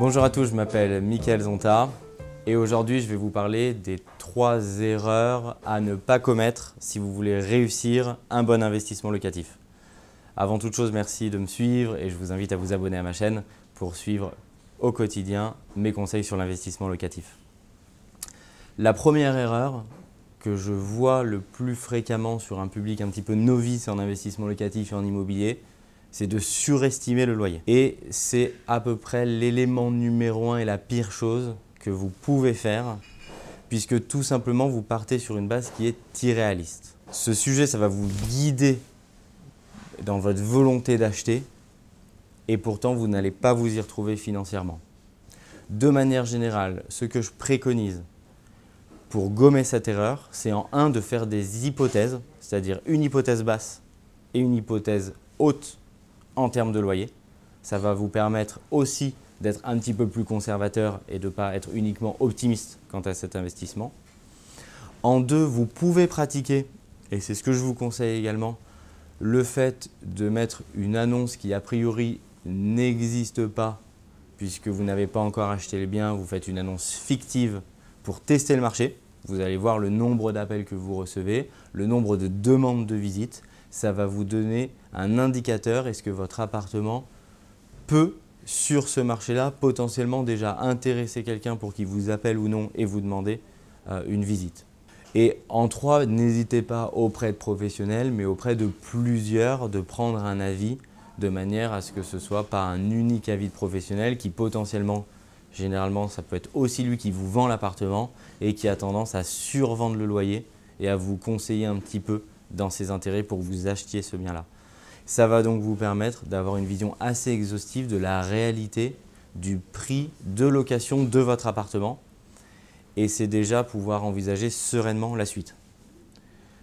Bonjour à tous, je m'appelle Mickaël Zonta et aujourd'hui je vais vous parler des trois erreurs à ne pas commettre si vous voulez réussir un bon investissement locatif. Avant toute chose, merci de me suivre et je vous invite à vous abonner à ma chaîne pour suivre au quotidien mes conseils sur l'investissement locatif. La première erreur que je vois le plus fréquemment sur un public un petit peu novice en investissement locatif et en immobilier, c'est de surestimer le loyer. Et c'est à peu près l'élément numéro un et la pire chose que vous pouvez faire, puisque tout simplement vous partez sur une base qui est irréaliste. Ce sujet, ça va vous guider dans votre volonté d'acheter, et pourtant vous n'allez pas vous y retrouver financièrement. De manière générale, ce que je préconise pour gommer cette erreur, c'est en un de faire des hypothèses, c'est-à-dire une hypothèse basse et une hypothèse haute en termes de loyer. Ça va vous permettre aussi d'être un petit peu plus conservateur et de ne pas être uniquement optimiste quant à cet investissement. En deux, vous pouvez pratiquer, et c'est ce que je vous conseille également, le fait de mettre une annonce qui a priori n'existe pas puisque vous n'avez pas encore acheté les biens, vous faites une annonce fictive pour tester le marché. Vous allez voir le nombre d'appels que vous recevez, le nombre de demandes de visite ça va vous donner un indicateur. Est-ce que votre appartement peut, sur ce marché-là, potentiellement déjà intéresser quelqu'un pour qu'il vous appelle ou non et vous demander euh, une visite et en trois, n'hésitez pas auprès de professionnels, mais auprès de plusieurs, de prendre un avis de manière à ce que ce soit pas un unique avis de professionnel qui potentiellement, généralement, ça peut être aussi lui qui vous vend l'appartement et qui a tendance à survendre le loyer et à vous conseiller un petit peu dans ses intérêts pour vous achetiez ce bien-là. Ça va donc vous permettre d'avoir une vision assez exhaustive de la réalité du prix de location de votre appartement et c'est déjà pouvoir envisager sereinement la suite.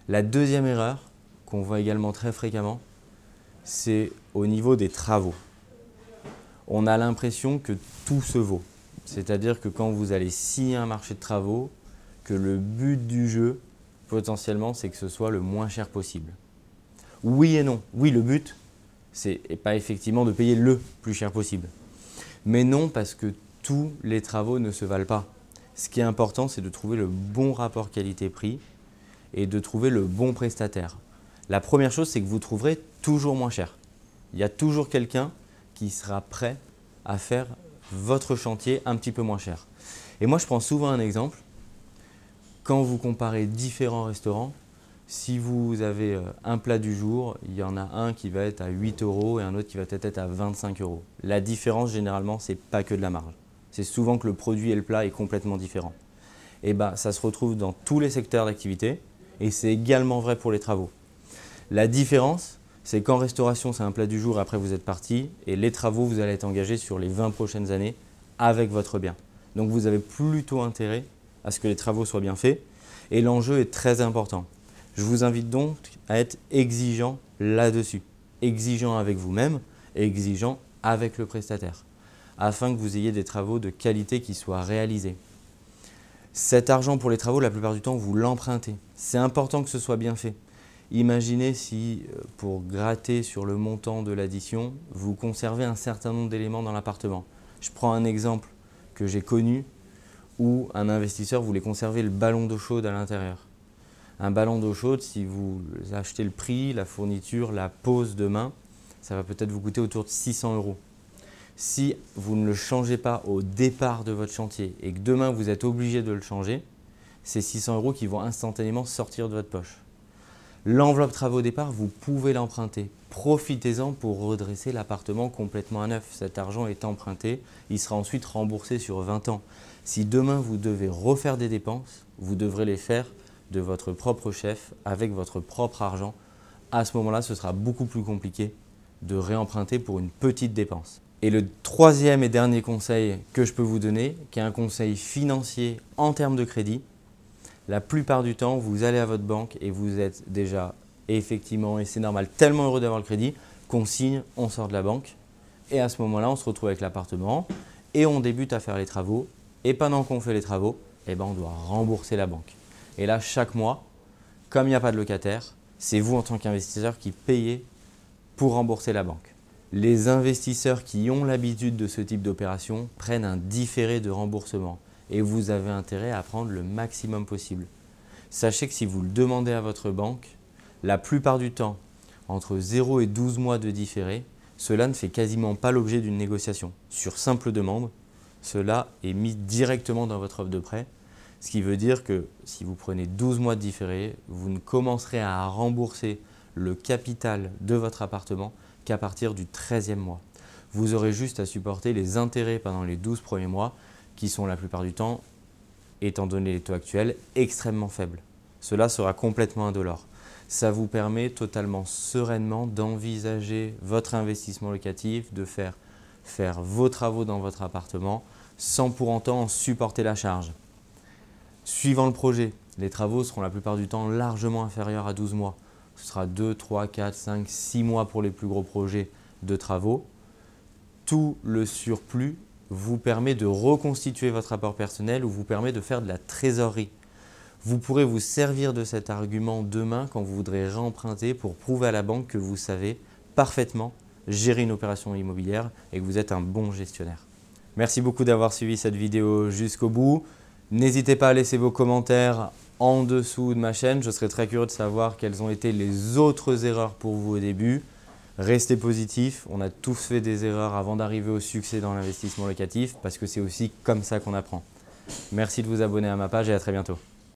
La deuxième erreur qu'on voit également très fréquemment, c'est au niveau des travaux. On a l'impression que tout se vaut. C'est-à-dire que quand vous allez signer un marché de travaux, que le but du jeu, potentiellement, c'est que ce soit le moins cher possible. Oui et non. Oui, le but, c'est pas effectivement de payer le plus cher possible. Mais non, parce que tous les travaux ne se valent pas. Ce qui est important, c'est de trouver le bon rapport qualité-prix et de trouver le bon prestataire. La première chose, c'est que vous trouverez toujours moins cher. Il y a toujours quelqu'un qui sera prêt à faire votre chantier un petit peu moins cher. Et moi, je prends souvent un exemple quand vous comparez différents restaurants, si vous avez euh, un plat du jour, il y en a un qui va être à 8 euros et un autre qui va peut-être être à 25 euros. La différence, généralement, c'est pas que de la marge. C'est souvent que le produit et le plat est complètement différent. Et bah, ça se retrouve dans tous les secteurs d'activité et c'est également vrai pour les travaux. La différence, c'est qu'en restauration, c'est un plat du jour, et après vous êtes parti, et les travaux, vous allez être engagés sur les 20 prochaines années avec votre bien. Donc vous avez plutôt intérêt à ce que les travaux soient bien faits. Et l'enjeu est très important. Je vous invite donc à être exigeant là-dessus. Exigeant avec vous-même et exigeant avec le prestataire, afin que vous ayez des travaux de qualité qui soient réalisés. Cet argent pour les travaux, la plupart du temps, vous l'empruntez. C'est important que ce soit bien fait. Imaginez si, euh, pour gratter sur le montant de l'addition, vous conservez un certain nombre d'éléments dans l'appartement. Je prends un exemple que j'ai connu où un investisseur voulait conserver le ballon d'eau chaude à l'intérieur. Un ballon d'eau chaude, si vous achetez le prix, la fourniture, la pose demain, ça va peut-être vous coûter autour de 600 euros. Si vous ne le changez pas au départ de votre chantier et que demain vous êtes obligé de le changer, c'est 600 euros qui vont instantanément sortir de votre poche. L'enveloppe travaux au départ, vous pouvez l'emprunter. Profitez-en pour redresser l'appartement complètement à neuf. Cet argent est emprunté, il sera ensuite remboursé sur 20 ans. Si demain vous devez refaire des dépenses, vous devrez les faire de votre propre chef avec votre propre argent. À ce moment-là, ce sera beaucoup plus compliqué de réemprunter pour une petite dépense. Et le troisième et dernier conseil que je peux vous donner, qui est un conseil financier en termes de crédit, la plupart du temps, vous allez à votre banque et vous êtes déjà effectivement, et c'est normal, tellement heureux d'avoir le crédit qu'on signe, on sort de la banque. Et à ce moment-là, on se retrouve avec l'appartement et on débute à faire les travaux. Et pendant qu'on fait les travaux, eh ben, on doit rembourser la banque. Et là, chaque mois, comme il n'y a pas de locataire, c'est vous en tant qu'investisseur qui payez pour rembourser la banque. Les investisseurs qui ont l'habitude de ce type d'opération prennent un différé de remboursement et vous avez intérêt à prendre le maximum possible. Sachez que si vous le demandez à votre banque, la plupart du temps, entre 0 et 12 mois de différé, cela ne fait quasiment pas l'objet d'une négociation. Sur simple demande, cela est mis directement dans votre offre de prêt, ce qui veut dire que si vous prenez 12 mois de différé, vous ne commencerez à rembourser le capital de votre appartement qu'à partir du 13e mois. Vous aurez juste à supporter les intérêts pendant les 12 premiers mois qui sont la plupart du temps, étant donné les taux actuels, extrêmement faibles. Cela sera complètement indolore. Ça vous permet totalement sereinement d'envisager votre investissement locatif, de faire, faire vos travaux dans votre appartement sans pour autant supporter la charge. Suivant le projet, les travaux seront la plupart du temps largement inférieurs à 12 mois. Ce sera 2, 3, 4, 5, 6 mois pour les plus gros projets de travaux. Tout le surplus vous permet de reconstituer votre rapport personnel ou vous permet de faire de la trésorerie. Vous pourrez vous servir de cet argument demain quand vous voudrez réemprunter pour prouver à la banque que vous savez parfaitement gérer une opération immobilière et que vous êtes un bon gestionnaire. Merci beaucoup d'avoir suivi cette vidéo jusqu'au bout. N'hésitez pas à laisser vos commentaires en dessous de ma chaîne. Je serais très curieux de savoir quelles ont été les autres erreurs pour vous au début. Restez positif, on a tous fait des erreurs avant d'arriver au succès dans l'investissement locatif parce que c'est aussi comme ça qu'on apprend. Merci de vous abonner à ma page et à très bientôt.